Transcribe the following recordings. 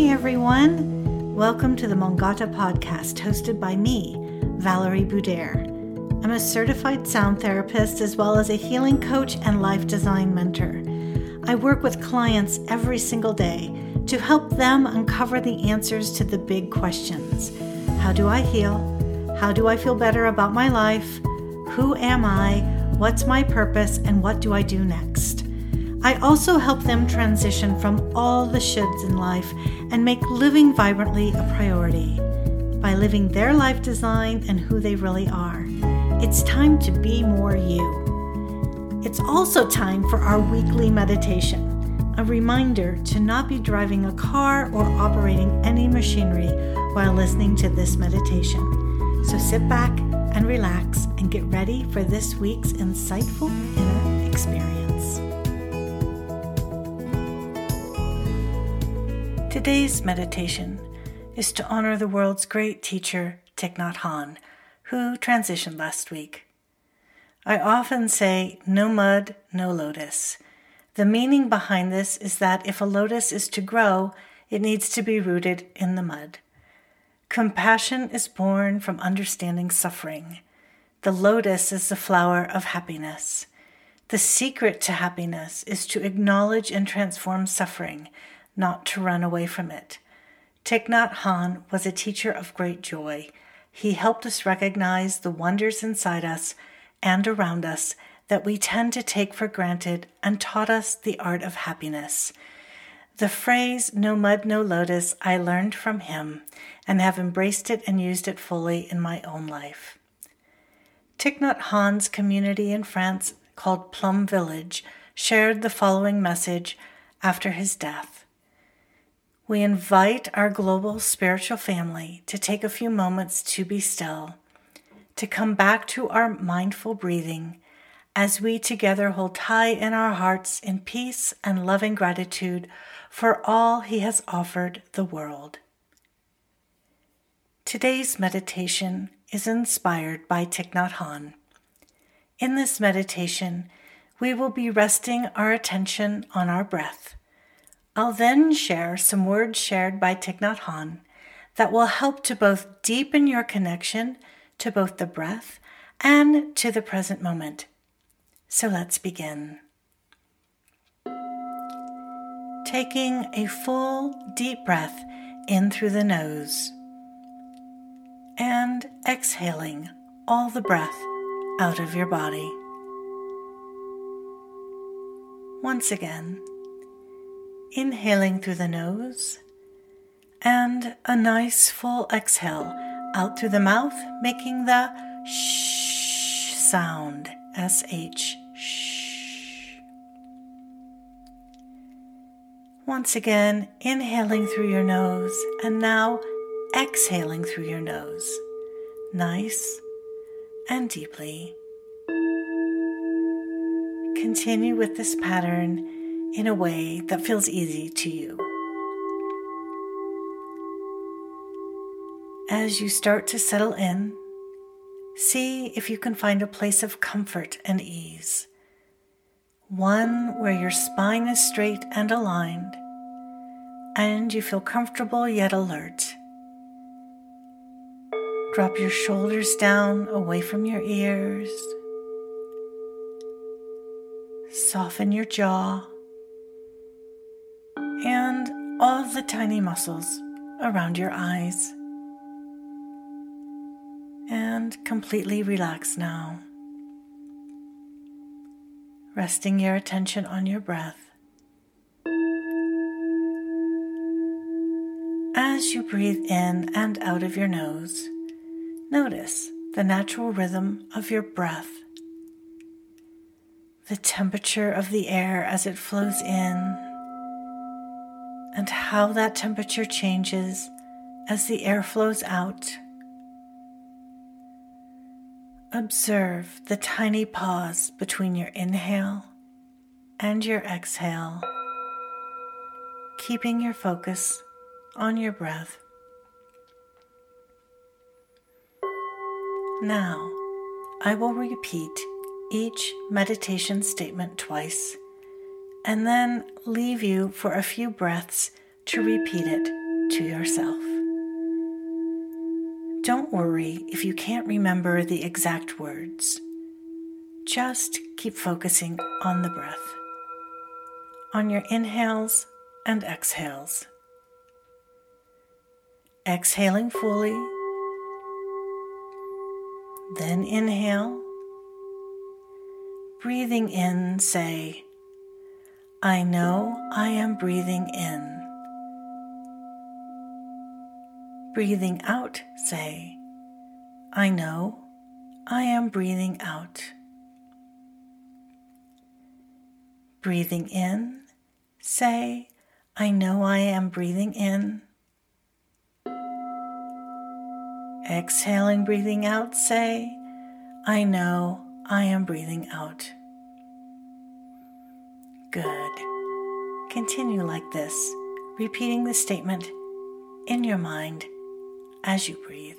Hey everyone, welcome to the Mongata podcast hosted by me, Valerie Boudère. I'm a certified sound therapist as well as a healing coach and life design mentor. I work with clients every single day to help them uncover the answers to the big questions How do I heal? How do I feel better about my life? Who am I? What's my purpose? And what do I do next? I also help them transition from all the shoulds in life and make living vibrantly a priority by living their life design and who they really are. It's time to be more you. It's also time for our weekly meditation, a reminder to not be driving a car or operating any machinery while listening to this meditation. So sit back and relax and get ready for this week's insightful inner experience. Today's meditation is to honor the world's great teacher, Thich Nhat Hanh, who transitioned last week. I often say, no mud, no lotus. The meaning behind this is that if a lotus is to grow, it needs to be rooted in the mud. Compassion is born from understanding suffering. The lotus is the flower of happiness. The secret to happiness is to acknowledge and transform suffering not to run away from it. Thich Nhat Hanh was a teacher of great joy. He helped us recognize the wonders inside us and around us that we tend to take for granted and taught us the art of happiness. The phrase, no mud, no lotus, I learned from him and have embraced it and used it fully in my own life. Thich Nhat Hanh's community in France, called Plum Village, shared the following message after his death we invite our global spiritual family to take a few moments to be still, to come back to our mindful breathing as we together hold tight in our hearts in peace and loving gratitude for all He has offered the world. Today's meditation is inspired by Thich Nhat Hanh. In this meditation, we will be resting our attention on our breath I'll then share some words shared by Thich Nhat Hanh that will help to both deepen your connection to both the breath and to the present moment. So let's begin. Taking a full, deep breath in through the nose and exhaling all the breath out of your body. Once again inhaling through the nose, and a nice full exhale out through the mouth, making the shh sound. S H. Once again, inhaling through your nose, and now exhaling through your nose. Nice and deeply. Continue with this pattern in a way that feels easy to you. As you start to settle in, see if you can find a place of comfort and ease. One where your spine is straight and aligned, and you feel comfortable yet alert. Drop your shoulders down away from your ears. Soften your jaw all the tiny muscles around your eyes. And completely relax now. Resting your attention on your breath. As you breathe in and out of your nose, notice the natural rhythm of your breath, the temperature of the air as it flows in and how that temperature changes as the air flows out. Observe the tiny pause between your inhale and your exhale, keeping your focus on your breath. Now, I will repeat each meditation statement twice and then leave you for a few breaths to repeat it to yourself. Don't worry if you can't remember the exact words. Just keep focusing on the breath, on your inhales and exhales. Exhaling fully, then inhale. Breathing in, say, I know I am breathing in. Breathing out, say, I know I am breathing out. Breathing in, say, I know I am breathing in. Exhaling, breathing out, say, I know I am breathing out. Good. Continue like this, repeating the statement in your mind as you breathe.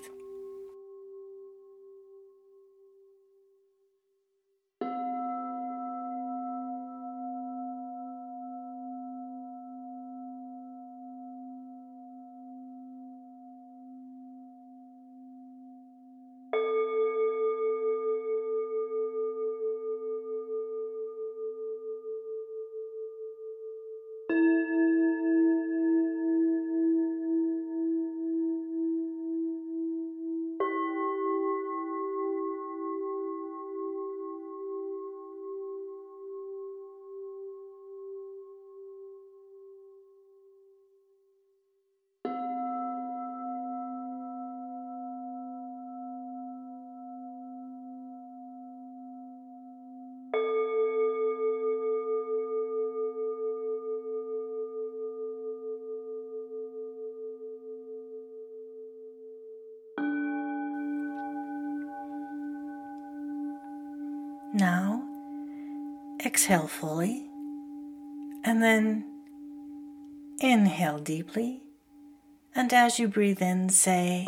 Exhale fully and then inhale deeply. And as you breathe in, say,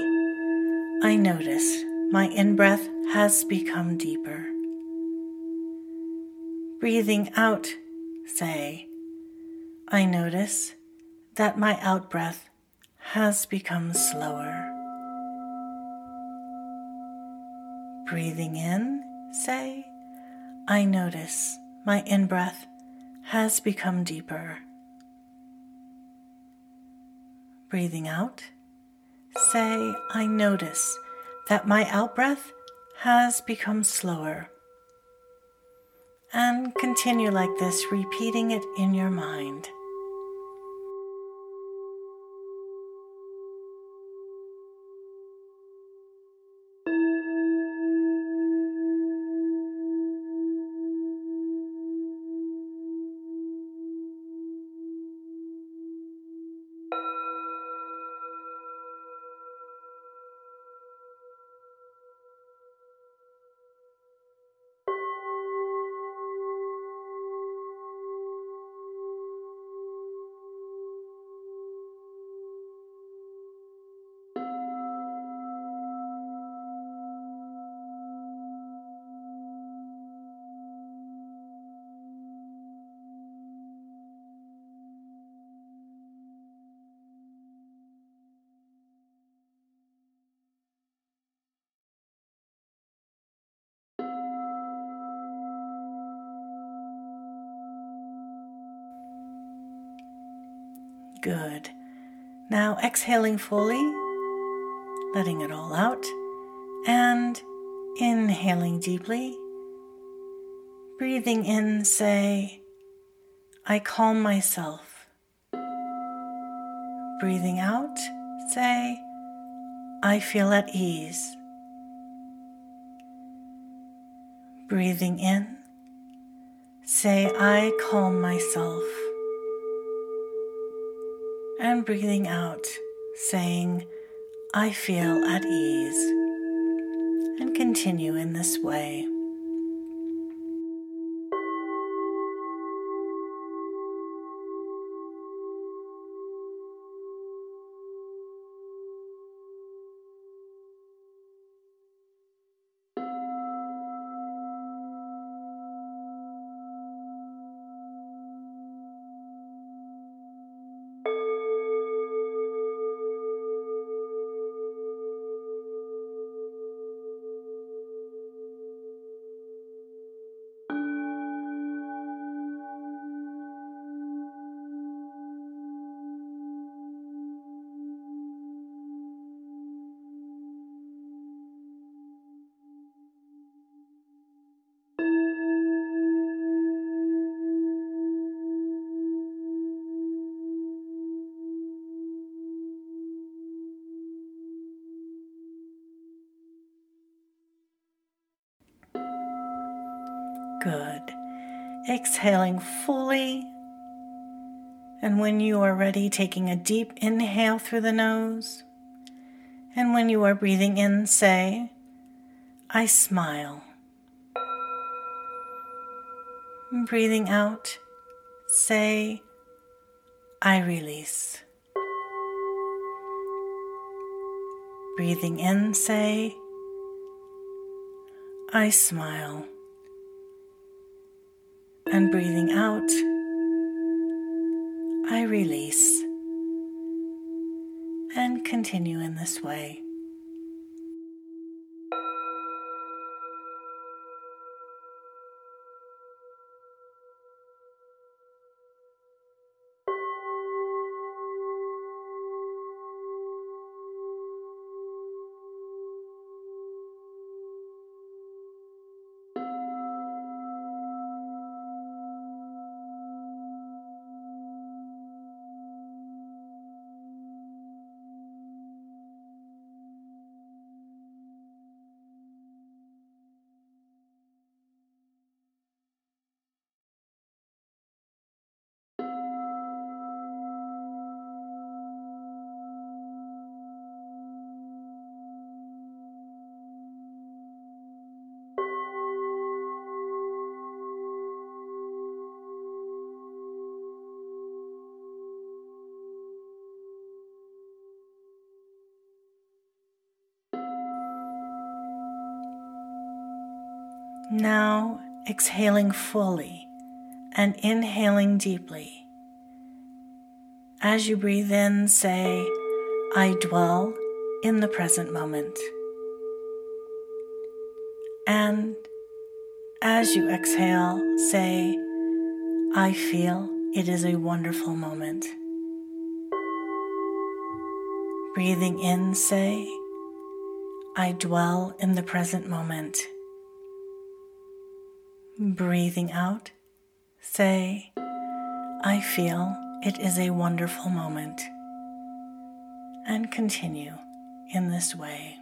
I notice my in breath has become deeper. Breathing out, say, I notice that my out breath has become slower. Breathing in, say, I notice my in breath has become deeper. Breathing out, say, I notice that my out breath has become slower. And continue like this, repeating it in your mind. Good. Now exhaling fully, letting it all out, and inhaling deeply. Breathing in, say, I calm myself. Breathing out, say, I feel at ease. Breathing in, say, I calm myself and breathing out, saying, I feel at ease, and continue in this way. Good. Exhaling fully. And when you are ready, taking a deep inhale through the nose. And when you are breathing in, say, I smile. Breathing out, say, I release. Breathing in, say, I smile. And breathing out, I release. And continue in this way. Now exhaling fully and inhaling deeply. As you breathe in, say, I dwell in the present moment. And as you exhale, say, I feel it is a wonderful moment. Breathing in, say, I dwell in the present moment. Breathing out, say, I feel it is a wonderful moment. And continue in this way.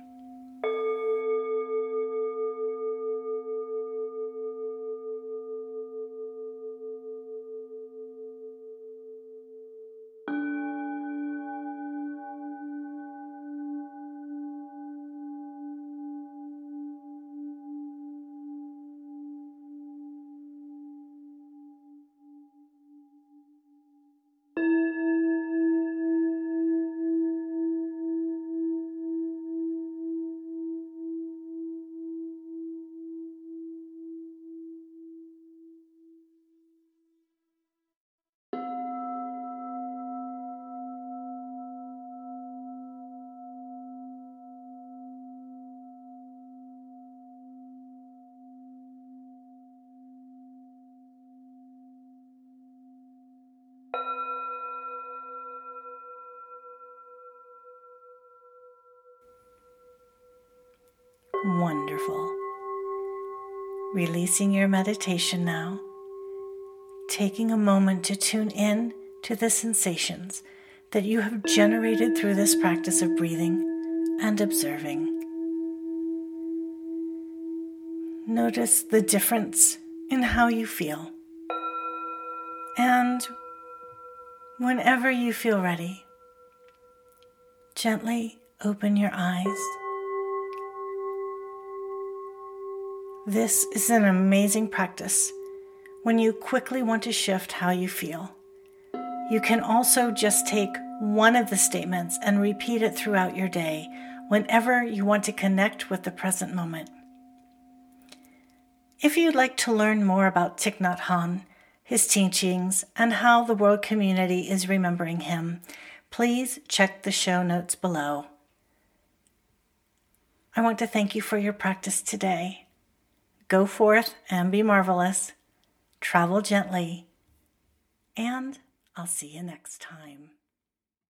Wonderful. Releasing your meditation now, taking a moment to tune in to the sensations that you have generated through this practice of breathing and observing. Notice the difference in how you feel. And whenever you feel ready, gently open your eyes This is an amazing practice when you quickly want to shift how you feel. You can also just take one of the statements and repeat it throughout your day whenever you want to connect with the present moment. If you'd like to learn more about Thich Nhat Hanh, his teachings, and how the world community is remembering him, please check the show notes below. I want to thank you for your practice today. Go forth and be marvelous. Travel gently. And I'll see you next time.